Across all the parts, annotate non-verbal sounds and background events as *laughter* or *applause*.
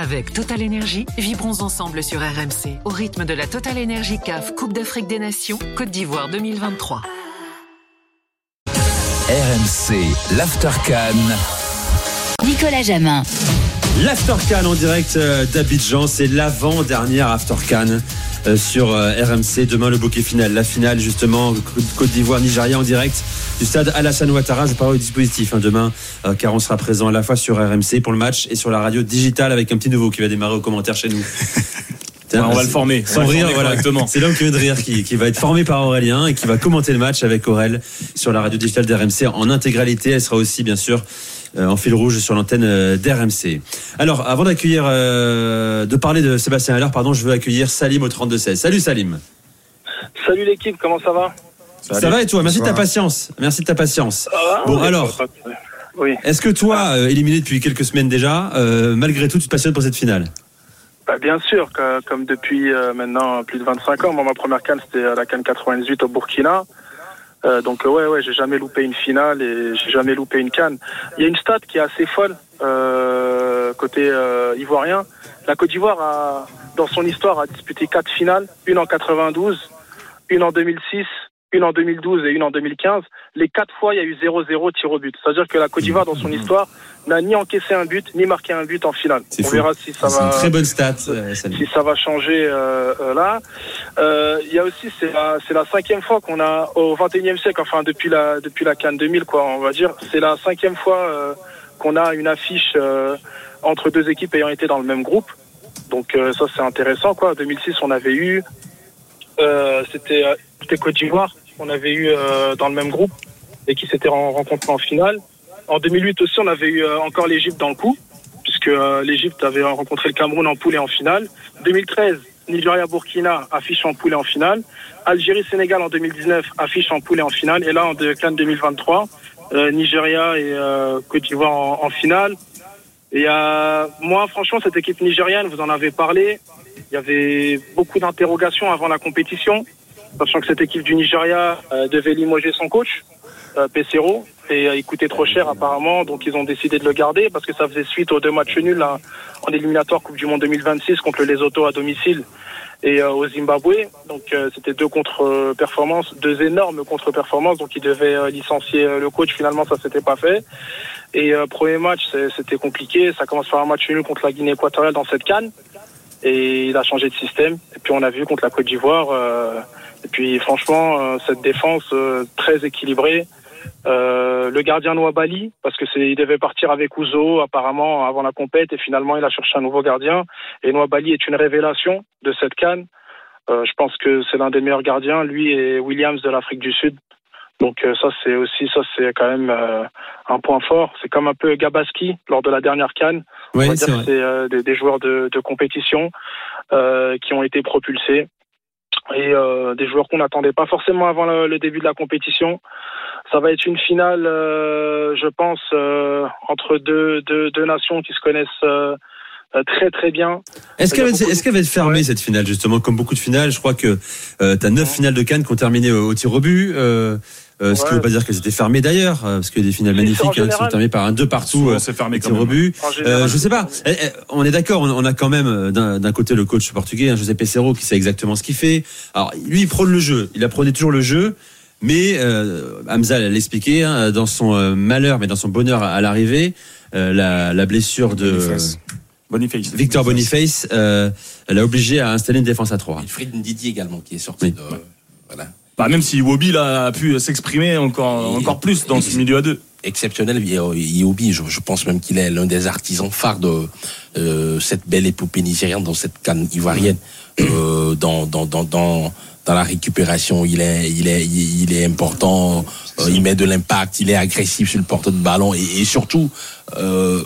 Avec Total Energy, vibrons ensemble sur RMC au rythme de la Total Energy CAF Coupe d'Afrique des Nations Côte d'Ivoire 2023. RMC, l'Aftercan. Nicolas Jamin. L'Aftercan en direct euh, d'Abidjan, c'est l'avant-dernière Aftercan euh, sur euh, RMC. Demain, le bouquet final. La finale, justement, Côte d'Ivoire, Nigeria en direct du stade Alassane Ouattara. Je parle au dispositif hein, demain, car on sera présent à la fois sur RMC pour le match et sur la radio digitale avec un petit nouveau qui va démarrer aux commentaires chez nous. *laughs* on va le former. Sans rire, voilà. C'est l'homme qui vient de rire qui, qui, va être formé par Aurélien et qui va commenter le match avec Aurel sur la radio digitale d'RMC en intégralité. Elle sera aussi, bien sûr, en fil rouge sur l'antenne euh, d'RMC. Alors, avant d'accueillir, euh, de parler de Sébastien Haller, pardon, je veux accueillir Salim au 32-16. Salut Salim. Salut l'équipe, comment ça va? Ça va et toi? Merci de ta patience. Merci de ta patience. bon, alors. Oui. Est-ce que toi, éliminé depuis quelques semaines déjà, malgré tout, tu te passionnes pour cette finale? Bah, Bien sûr, comme depuis maintenant plus de 25 ans. Moi, ma première canne, c'était la canne 98 au Burkina. Euh, donc ouais, ouais, j'ai jamais loupé une finale et j'ai jamais loupé une canne. Il y a une stat qui est assez folle euh, côté euh, ivoirien. La Côte d'Ivoire a, dans son histoire, a disputé quatre finales, une en 92, une en 2006, une en 2012 et une en 2015. Les quatre fois, il y a eu 0-0 tir au but. C'est-à-dire que la Côte d'Ivoire, dans son histoire, n'a ni encaissé un but, ni marqué un but en finale. On verra si ça va. Une très bonne stat. Euh, si ça va changer euh, euh, là. Il y a aussi, c'est la, c'est la cinquième fois qu'on a au 21e siècle, enfin depuis la depuis la Cannes 2000, quoi, on va dire. C'est la cinquième fois qu'on a une affiche entre deux équipes ayant été dans le même groupe. Donc ça, c'est intéressant, quoi. En 2006, on avait eu. c'était c'était Côte d'Ivoire qu'on avait eu dans le même groupe et qui s'était rencontrés en finale. En 2008 aussi, on avait eu euh, encore l'Égypte dans le coup, puisque euh, l'Égypte avait rencontré le Cameroun en poule et en finale. 2013, Nigeria-Burkina affiche en poule et en finale. Algérie-Sénégal en 2019 affiche en poule et en finale. Et là, en Cannes 2023, euh, Nigeria et Côte d'Ivoire en, finale. Et moi, franchement, cette équipe nigérienne, vous en avez parlé. Il y avait beaucoup d'interrogations avant la compétition, sachant que cette équipe du Nigeria devait limoger son coach, Pesero et il coûtait trop cher apparemment, donc ils ont décidé de le garder parce que ça faisait suite aux deux matchs nuls en éliminatoire Coupe du Monde 2026 contre le Lesotho à domicile et euh, au Zimbabwe. Donc euh, c'était deux contre-performances, deux énormes contre-performances, donc ils devaient euh, licencier le coach. Finalement, ça s'était pas fait. Et premier match, c'était compliqué. Ça commence par un match nul contre la Guinée équatoriale dans cette canne. Et il a changé de système. Et puis on a vu contre la Côte d'Ivoire. Et puis franchement, cette défense très équilibrée. Euh, le gardien Bali parce que c'est, il devait partir avec Ouzo apparemment avant la compète et finalement il a cherché un nouveau gardien. Et Bali est une révélation de cette canne. Euh, je pense que c'est l'un des meilleurs gardiens, lui et Williams de l'Afrique du Sud. Donc euh, ça c'est aussi ça c'est quand même un point fort. C'est comme un peu Gabaski lors de la dernière canne. Oui, c'est, des, des, joueurs de, de compétition qui ont été propulsés et des joueurs qu'on n'attendait pas forcément avant le, début de la compétition. Ça va être une finale, euh, je pense, euh, entre deux, deux, deux, nations qui se connaissent euh, très très bien. Est-ce qu'elle est va être fermée cette finale justement comme beaucoup de finales? Je crois que euh, tu as neuf finales de Cannes qui ont terminé au, tir au but. Euh, ce qui ne veut pas dire qu'elles étaient fermées d'ailleurs, parce qu'il y a des finales magnifiques hein, qui sont terminées par un deux partout, c'est fermé tir au but. je sais pas. Eh, eh, on est d'accord. On, a quand même d'un côté le coach portugais, hein, José Pesero, qui sait exactement ce qu'il fait. Alors lui, il prône le jeu. Il apprenait toujours le jeu. Mais euh, Hamza l'expliqué, hein, dans son euh, malheur, mais dans son bonheur à, l'arrivée, euh, la, la, blessure de Boniface. Victor Boniface, euh, elle a obligé à installer une défense à 3. Fred Didier également qui est sorti. De, voilà. Bah, même si Wobi a pu s'exprimer encore, encore plus dans ce milieu à deux. Exceptionnel, Iwobi, je, je pense même qu'il est l'un des artisans phares de euh, cette belle épopée nigérienne dans cette canne ivoirienne, euh, dans, dans, dans, dans dans la récupération, il est, il est, il est important. Euh, il met de l'impact, il est agressif sur le porteur de ballon et, surtout, euh,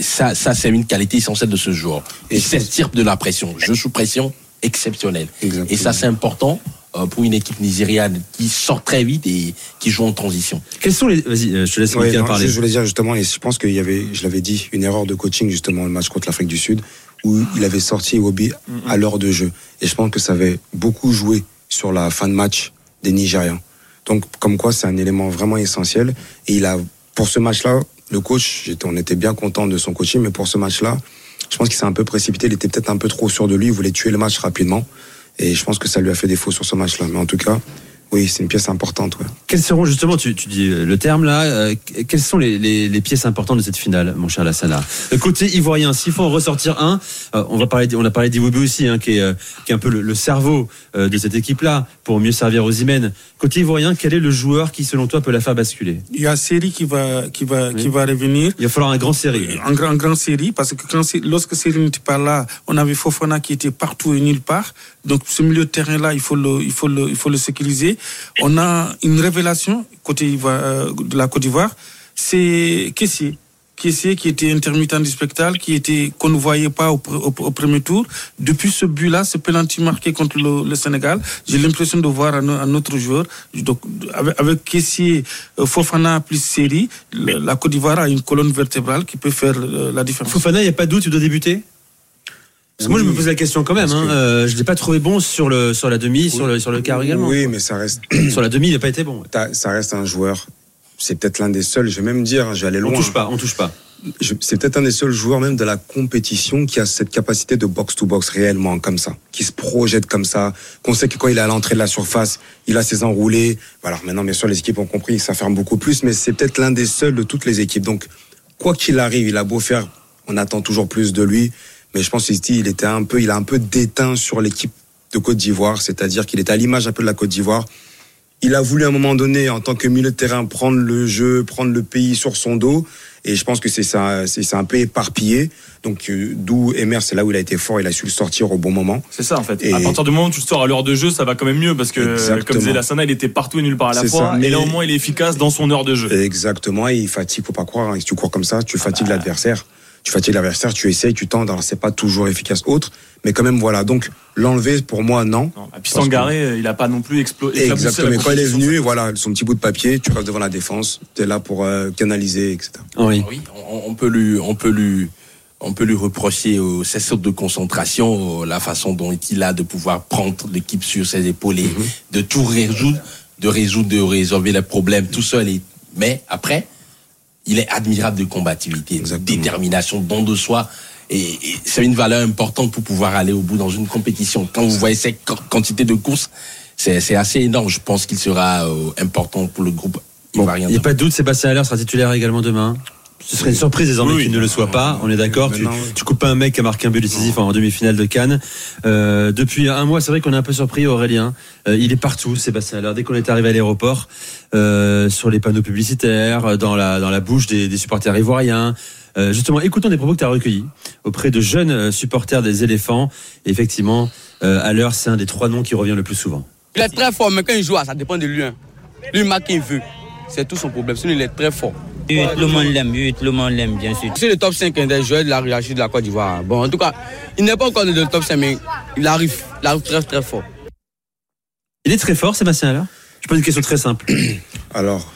ça, ça c'est une qualité essentielle de ce joueur. Et c'est de la pression, jeu sous pression exceptionnel. Et ça c'est important pour une équipe nigériane qui sort très vite et qui joue en transition. Quels sont les Vas-y, je te laisse parler. Je voulais dire justement, et je pense qu'il y avait, je l'avais dit, une erreur de coaching justement le match contre l'Afrique du Sud où il avait sorti Iwobi à l'heure de jeu. Et je pense que ça avait beaucoup joué sur la fin de match des Nigériens. Donc, comme quoi, c'est un élément vraiment essentiel. Et il a, pour ce match-là, le coach, on était bien content de son coaching, mais pour ce match-là, Je pense qu'il s'est un peu précipité, il était peut-être un peu trop sûr de lui, il voulait tuer le match rapidement. Et je pense que ça lui a fait défaut sur ce match-là. Mais en tout cas, oui, c'est une pièce importante. Ouais. Quels seront justement, tu, tu dis euh, le terme là, euh, quelles sont les, les, les pièces importantes de cette finale, mon cher Lassana Le côté ivoirien, s'il faut en ressortir un, euh, on va parler, on a parlé d'Iwobi aussi, hein, qui, est, euh, qui est un peu le, le cerveau euh, de cette équipe-là, pour mieux servir aux Imen. Côté ivoirien, quel est le joueur qui, selon toi, peut la faire basculer? Il y a Série qui va, qui va, Oui. qui va revenir. Il va falloir un grand série. En grand, en grand série, parce que quand, c'est- lorsque Série n'était pas là, on avait Fofana qui était partout et nulle part. Donc ce milieu de terrain-là, il faut le, il faut le, il faut le sécuriser. On a une révélation côté euh, de la Côte d'Ivoire, c'est Kessier. Kessier qui était intermittent du spectacle, qui était qu'on ne voyait pas au, pr- au- au premier tour. Depuis ce but-là, ce penalty marqué contre le, Sénégal, j'ai l'impression de voir un, autre joueur. Donc avec, avec Kessier, euh, Fofana plus Série, la Côte d'Ivoire a une colonne vertébrale qui peut faire euh, la différence. Fofana, il n'y a pas de doute, il doit débuter? Moi, je me pose la question quand même. Hein, que- euh, je l'ai pas trouvé bon sur le sur la demi, sur le sur le quart également. Oui, mais ça reste, *clears throat* Sur la demi, il n'a pas été bon. ça reste un joueur. C'est peut-être l'un des seuls, je vais même dire, je vais aller On loin. touche pas, on touche pas. C'est peut-être un des seuls joueurs même de la compétition qui a cette capacité de box-to-box réellement comme ça, qui se projette comme ça, qu'on sait que quand il est à l'entrée de la surface, il a ses enroulés. Voilà, maintenant bien sûr les équipes ont compris que ça ferme beaucoup plus, mais c'est peut-être l'un des seuls de toutes les équipes. Donc quoi qu'il arrive, il a beau faire, on attend toujours plus de lui, mais je pense qu'ici il était un peu, il a un peu déteint sur l'équipe de Côte d'Ivoire, c'est-à-dire qu'il est à l'image un peu de la Côte d'Ivoire. Il a voulu à un moment donné, en tant que milieu de terrain, prendre le jeu, prendre le pays sur son dos. Et je pense que c'est ça, c'est un peu éparpillé. Donc, euh, d'où Emer, c'est là où il a été fort, il a su le sortir au bon moment. C'est ça en fait. Et- À partir du moment où tu le sors à l'heure de jeu, ça va quand même mieux parce que Exactement. comme disait Lassana, il était partout et nulle part à la fois. ça, Et mais- là au moins il est efficace dans son heure de jeu. Exactement, et il fatigue, faut pas croire. hein. Si tu cours comme ça, tu fatigues bah. l'adversaire. Tu fatigues l'adversaire, tu essayes, tu tentes. Alors, c'est pas toujours efficace autre, mais quand même, voilà. Donc, l'enlever, pour moi, non. Non, Et puis Sangaré, il a pas non plus explo- éclaboussé Exactement. Mais quand il est venu, voilà, son petit bout de papier, tu restes devant la défense, tu es là pour euh, canaliser, etc. Oui. Oui, on, on peut lui, on peut lui, on peut lui reprocher euh, ses sautes de concentration, euh, la façon dont il a de pouvoir prendre l'équipe sur ses épaules et Mhm. de tout résoudre, de résoudre, de résolver les problèmes tout seul. Et, mais après, il est admirable de combativité, de détermination, don de soi. Et, et c'est une valeur importante pour pouvoir aller au bout dans une compétition. Quand vous voyez cette qu- quantité de courses, c'est assez énorme. Je pense qu'il sera euh, important pour le groupe Bon, il n'y a pas de doute, Sébastien Haller sera titulaire également demain. Ce serait une surprise désormais Oui, qu'il ne le soit pas. On est d'accord. Tu, tu coupes pas un mec qui a marqué un but décisif en demi-finale de Cannes. Euh, depuis un mois, c'est vrai qu'on est un peu surpris, Aurélien. Euh, il est partout, Sébastien Haller. Dès qu'on est arrivé à l'aéroport, euh, sur les panneaux publicitaires, dans la dans la bouche des, des supporters ivoiriens. Euh, justement, écoutons des propos que tu as recueillis auprès de jeunes supporters des éléphants. Et effectivement, euh, Haller, c'est un des trois noms qui revient le plus souvent. Il est très fort, mais quand il joue, ça dépend de lui. hein. Lui, il marque il veut. C'est tout son problème. Sinon, il est très fort. Oui, tout le monde l'aime, oui, tout le monde l'aime, bien sûr. C'est le top 5 des joueurs de la hiérarchie de la Côte d'Ivoire. Bon, en tout cas, il n'est pas encore dans le top 5, mais il arrive. Il arrive très, très fort. Il est très fort, Sébastien Haller. Je pose une question très simple. *clears throat* Alors,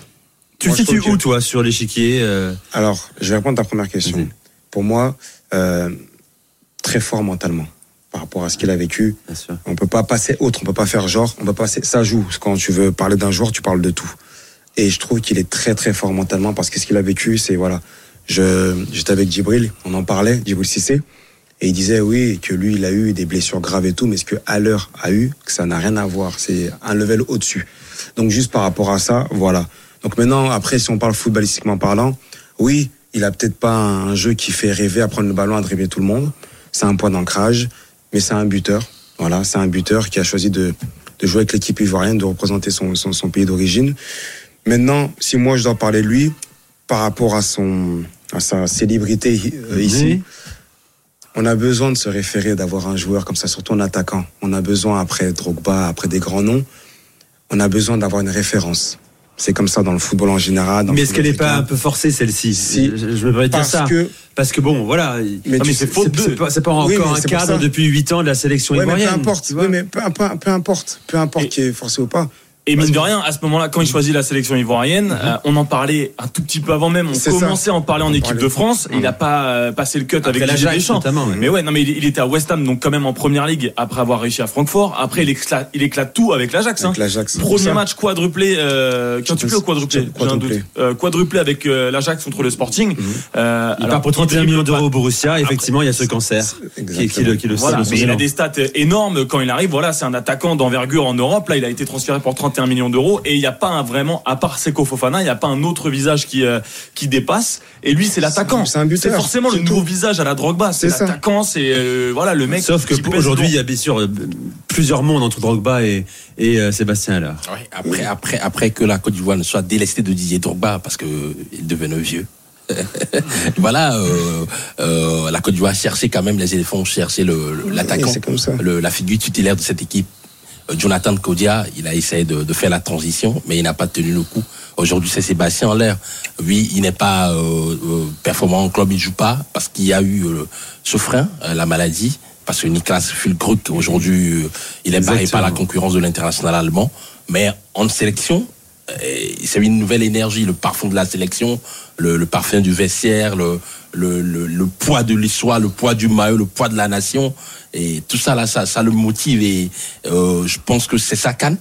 Tu Moi, le situes que- où, toi, sur l'échiquier euh, Alors, je vais répondre à ta première question. Pour moi, euh, très fort mentalement par rapport à ce qu'il a vécu. Bien sûr. On peut pas passer autre, on peut pas faire genre, on peut passer. Ça joue. Quand tu veux parler d'un joueur, tu parles de tout. Et je trouve qu'il est très très fort mentalement parce que ce qu'il a vécu, c'est voilà. J'étais avec Djibril, on en parlait, Djibril Cissé, et il disait oui que lui il a eu des blessures graves et tout, mais ce que Haller a eu, que ça n'a rien à voir. C'est un level au-dessus. Donc juste par rapport à ça, voilà. Donc maintenant, après, si on parle footballistiquement parlant, oui, il a peut-être pas un jeu qui fait rêver à prendre le ballon, à dribbler tout le monde. C'est un point d'ancrage, mais c'est un buteur. Voilà, c'est un buteur qui a choisi de, de jouer avec l'équipe ivoirienne, de représenter son, son pays d'origine. Maintenant, si moi je dois parler de lui, par rapport à son à sa célébrité euh, ici, Oui. on a besoin de se référer, d'avoir un joueur comme ça, surtout un attaquant. On a besoin, après Drogba, après des grands noms, on a besoin d'avoir une référence. C'est comme ça dans le football en général. Mais est-ce qu'elle n'est pas un peu forcée, celle-ci? Si. Je, me permets de dire Parce ça. que Parce que bon, voilà. Mais tu c'est faute de- c'est pas, Oui, encore mais un cadre depuis 8 ans de la sélection Ouais, mais ivoirienne. peu importe, oui, mais peu, peu, peu importe, peu importe qui est forcé ou pas. Et mine de rien, à ce moment-là, quand il choisit la sélection ivoirienne, euh, on en parlait un tout petit peu avant même. On ça. commençait à en parler en On équipe parlait. de France. Il n'a pas euh, passé le cut avec l'Ajax, Didier Deschamps. ouais. Mais ouais, non, mais il, il était à West Ham, donc quand même en première ligue après avoir réussi à Francfort. Après, il éclate, il éclate tout avec l'Ajax. Hein. Avec l'Ajax. Premier Ça. match quadruplé, euh, quintuplé ou quadruplé, J'ai un Quadruplé. doute. Euh, quadruplé avec euh, l'Ajax contre le Sporting. Euh, Il alors, part pour 31 dribble millions d'euros au Borussia. Effectivement, il y a ce cancer qui, le, qui le Voilà, sait, mais il a des stats énormes quand il arrive. Voilà, c'est un attaquant d'envergure en Europe. Là, il a été transféré pour 31 millions d'euros et il n'y a pas un vraiment, à part Seko Fofana, il n'y a pas un autre visage qui euh, qui dépasse. Et lui, c'est l'attaquant. C'est un buteur, C'est forcément le nouveau visage à la Drogba. C'est l'attaquant, c'est euh, voilà le mec. Sauf que qui pour- pèse aujourd'hui, il y a bien sûr euh, plusieurs mondes entre Drogba et, et euh, Sébastien Haller. Ouais, après, après, après que la Côte d'Ivoire ne soit délestée de Didier Drogba parce que il devenait vieux. *laughs* voilà, euh, euh, la Côte d'Ivoire cherchait quand même les éléphants, cherchait le le- l'attaquant, le- la figure tutélaire de cette équipe. Euh, Jonathan Kodia, il a essayé de, de faire la transition, mais il n'a pas tenu le coup. Aujourd'hui, c'est Sébastien en l'air. Oui, il n'est pas euh, euh, performant en club, il joue pas parce qu'il y a eu euh, ce frein, euh, la maladie. Parce que Niklas Füllkrug, aujourd'hui, il est barré par la concurrence de l'international allemand. Mais en sélection, c'est une nouvelle énergie, le parfum de la sélection, le, le parfum du vestiaire, le, le, le, poids de l'histoire, le poids du maillot, le poids de la nation. Et tout ça, là, ça, ça le motive. Et euh, je pense que c'est sa canne.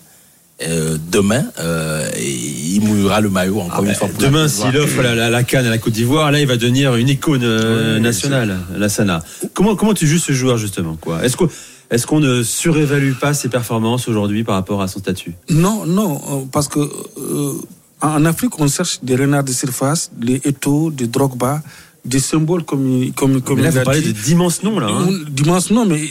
Euh, demain, euh, il mouillera le maillot encore une fois. pour Ah, Demain, s'il offre la, la, la canne à la Côte d'Ivoire, là, il va devenir une icône euh, nationale, la Sana. Comment, comment tu juges ce joueur, justement quoi? Est-ce qu'on est qu'on ne surévalue pas ses performances aujourd'hui par rapport à son statut? Non, non, euh, parce que euh, en Afrique, on cherche des renards de surface, des Eto, des Drogba, des symboles comme il, comme, comme Mais là, il vous a parlez dit. de d'immenses noms, là. hein. D'immenses noms, mais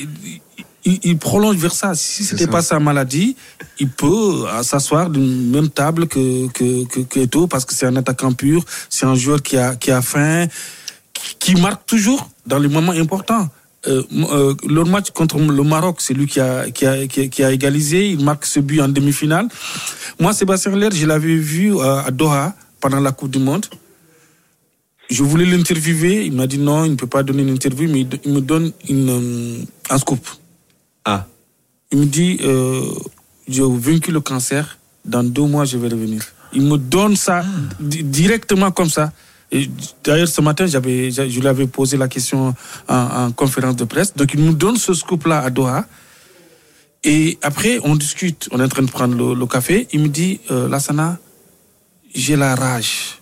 il, il prolonge vers ça. Si c'était pas sa maladie, il peut euh, s'asseoir d'une même table que, que, que, que Eto'o parce que c'est un attaquant pur, c'est un joueur qui a, qui a faim, qui, qui marque toujours dans les moments importants. Euh, euh, le match contre le Maroc, c'est lui qui a, qui, a, qui, a, qui a égalisé. Il marque ce but en demi-finale. Moi, Sébastien Ler, je l'avais vu euh, à Doha pendant la Coupe du Monde. Je voulais l'interviewer. Il m'a dit non, il ne peut pas donner une interview, mais il, me donne une, un scoop. Ah, Il me dit euh, j'ai vaincu le cancer. Dans deux mois, je vais revenir. Il me donne ça di- directement comme ça. D'ailleurs, ce matin, j'avais, j'a- je lui avais posé la question en, en conférence de presse. Donc, il nous donne ce scoop-là à Doha. Et après, on discute. On est en train de prendre le, café. Il me dit, euh, Lassana, j'ai la rage,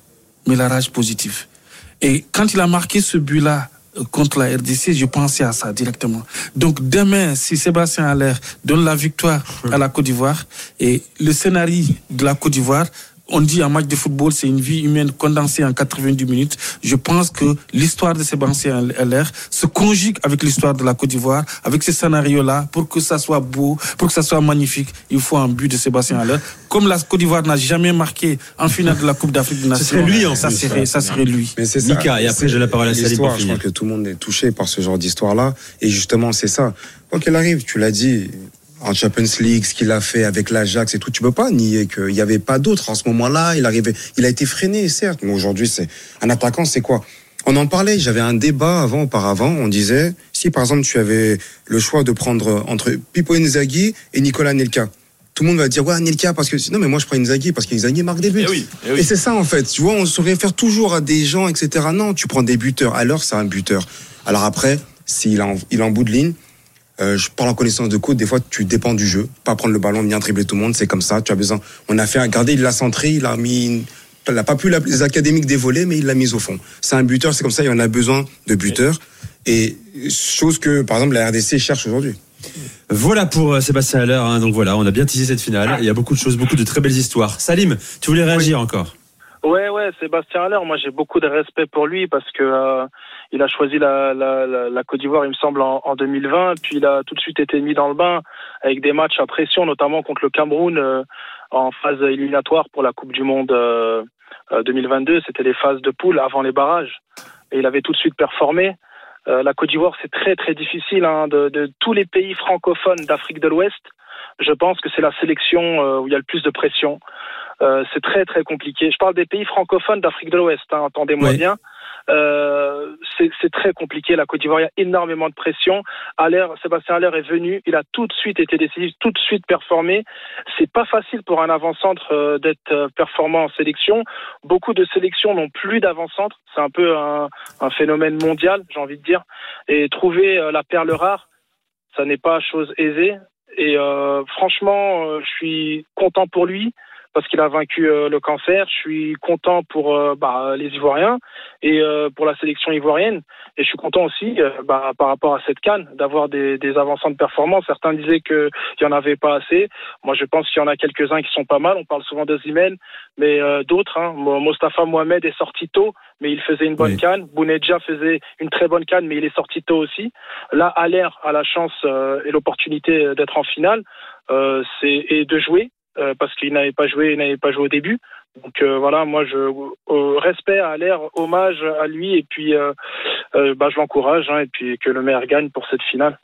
mais la rage positive. Et quand il a marqué ce but-là euh, contre la RDC, je pensais à ça directement. Donc demain, si Sébastien Aller donne la victoire à la Côte d'Ivoire, et le scénario de la Côte d'Ivoire, on dit un match de football, c'est une vie humaine condensée en 90 minutes. Je pense que l'histoire de Sébastien Aller se conjugue avec l'histoire de la Côte d'Ivoire, avec ce scénario-là, pour que ça soit beau, pour que ça soit magnifique. Il faut un but de Sébastien Aller. Comme la Côte d'Ivoire n'a jamais marqué en finale de la Coupe d'Afrique des Nations, serait lui, en ça plus. serait, ça serait lui. Mais c'est ça. Mika, et après, j'ai la parole à Salim Je finir. crois que tout le monde est touché par ce genre d'histoire-là. Et justement, c'est ça. Quoi qu'il arrive, tu l'as dit, en Champions League, ce qu'il a fait avec l'Ajax et tout, tu peux pas nier qu'il n'y avait pas d'autre en ce moment-là. Il arrivait, il a été freiné, certes, mais aujourd'hui, c'est un attaquant, c'est quoi? On en parlait. J'avais un débat avant, auparavant. On disait, si par exemple tu avais le choix de prendre entre Pipo Inzaghi et Nicolas Nelka. Tout le monde va dire ouais Nelka parce que non mais moi je prends Inzaghi parce qu'Inzaghi marque des buts. Eh oui, eh oui. Et c'est ça en fait. Tu vois, on se réfère toujours à des gens, etc. Non, tu prends des buteurs. Alors c'est un buteur. Alors après, s'il est en, il est en bout de ligne, euh, je parle en connaissance de cause. Des fois, tu dépends du jeu. Pas prendre le ballon, bien dribbler tout le monde. C'est comme ça. Tu as besoin. On a fait un garder, il l'a centré, il a mis. une- Il n'a pas pu la- les académiques dévoler, mais il l'a mis au fond. C'est un buteur, c'est comme ça. Il y en a besoin de buteurs. Et chose que, par exemple, la RDC cherche aujourd'hui. Voilà pour euh, Sébastien Haller. hein. donc voilà, on a bien teasé cette finale. Il y a beaucoup de choses, beaucoup de très belles histoires. Salim, tu voulais réagir encore? Ouais, ouais, Sébastien Haller, moi j'ai beaucoup de respect pour lui parce que euh, il a choisi la, la, la, Côte d'Ivoire, il me semble, en, en 2020, puis il a tout de suite été mis dans le bain avec des matchs à pression, notamment contre le Cameroun euh, en phase éliminatoire pour la Coupe du Monde euh, euh, 2022. C'était les phases de poule avant les barrages, et il avait tout de suite performé. Euh, la Côte d'Ivoire, c'est très très difficile. Hein, de, de tous les pays francophones d'Afrique de l'Ouest, je pense que c'est la sélection euh, où il y a le plus de pression. Euh, c'est très très compliqué. Je parle des pays francophones d'Afrique de l'Ouest, hein, entendez-moi Oui. bien. Euh, c'est très compliqué. La Côte d'Ivoire, il y a énormément de pression. Aller, Sébastien Aller est venu, il a tout de suite été décisif, tout de suite performé. C'est pas facile pour un avant-centre euh, d'être euh, performant en sélection. Beaucoup de sélections n'ont plus d'avant-centre. C'est un peu un, un phénomène mondial, j'ai envie de dire. Et trouver euh, la perle rare, ça n'est pas chose aisée. Et euh, franchement, euh, je suis content pour lui parce qu'il a vaincu euh, le cancer. Je suis content pour euh, bah, les Ivoiriens et euh, pour la sélection ivoirienne. Et je suis content aussi bah, par rapport à cette canne d'avoir des, des avançants de performance. Certains disaient qu'il n'y en avait pas assez. Moi, je pense qu'il y en a quelques-uns qui sont pas mal. On parle souvent de Zimel, mais euh, d'autres. Hein. Mo- Mostafa Mohamed est sorti tôt, mais il faisait une bonne Oui. canne. Bounedja faisait une très bonne canne, mais il est sorti tôt aussi. Là, Aller a la chance euh, et l'opportunité d'être en finale euh, c'est et de jouer euh, parce qu'il n'avait pas joué, n'avait pas joué au début. Donc euh, voilà, moi je respect à l'air, hommage à lui et puis euh, bah, je l'encourage hein, et puis que le meilleur gagne pour cette finale.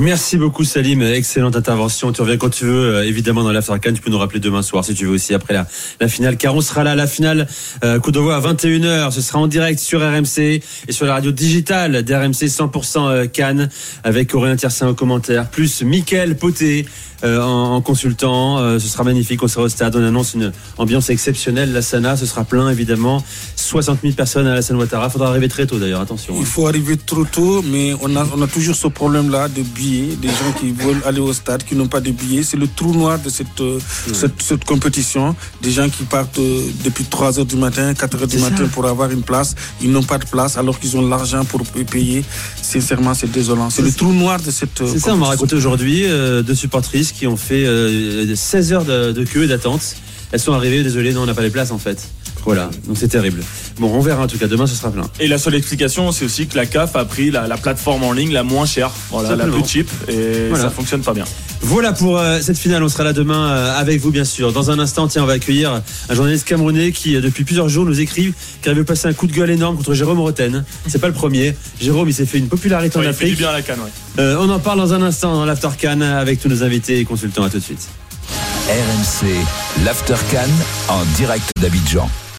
Merci beaucoup Salim, excellente intervention. Tu reviens quand tu veux, évidemment dans l'Aftercan. Tu peux nous rappeler demain soir si tu veux aussi après la, finale, car on sera là. La finale, euh, coup à 21h. Ce sera en direct sur RMC et sur la radio digitale d'RMC 100% euh, Cannes avec Aurélien Tiersin au commentaire, plus Mickaël Poté euh, en, en consultant. Euh, ce sera magnifique. On sera au stade. On annonce une ambiance exceptionnelle. La Sana, ce sera plein évidemment. 60 000 personnes à la San Ouattara. Faudra arriver très tôt d'ailleurs. Attention. hein. Il faut arriver trop tôt, mais on a, on a toujours ce problème-là de billets, des gens qui veulent aller au stade, qui n'ont pas de billets. C'est le trou noir de cette, euh, cette, cette compétition. Des gens qui partent depuis 3 heures du matin, 4 heures du matin ça. pour avoir une place. Ils n'ont pas de place alors qu'ils ont l'argent pour payer. Sincèrement, c'est désolant. C'est le trou noir de cette euh, C'est ça, on m'a raconté aujourd'hui euh, deux supportrices qui ont fait euh, 16 heures de, de queue et d'attente. Elles sont arrivées, désolé, non, on n'a pas les places en fait. Voilà, donc c'est terrible. Bon, on verra en tout cas, demain ce sera plein. Et la seule explication, c'est aussi que la CAF a pris la, la plateforme en ligne la moins chère, voilà, la plus cheap, et Voilà. ça fonctionne pas bien. Voilà pour euh, cette finale, on sera là demain euh, avec vous bien sûr. Dans un instant, tiens, on va accueillir un journaliste camerounais qui euh, depuis plusieurs jours nous écrit qu'il veut passer un coup de gueule énorme contre Jérôme Roten. C'est pas le premier. Jérôme, il s'est fait une popularité Ouais, en il fait du Afrique. bien à la canne, ouais. Euh, on en parle dans un instant dans l'After Can avec tous nos invités et consultants. À tout de suite. RMC, l'Aftercan en direct d'Abidjan.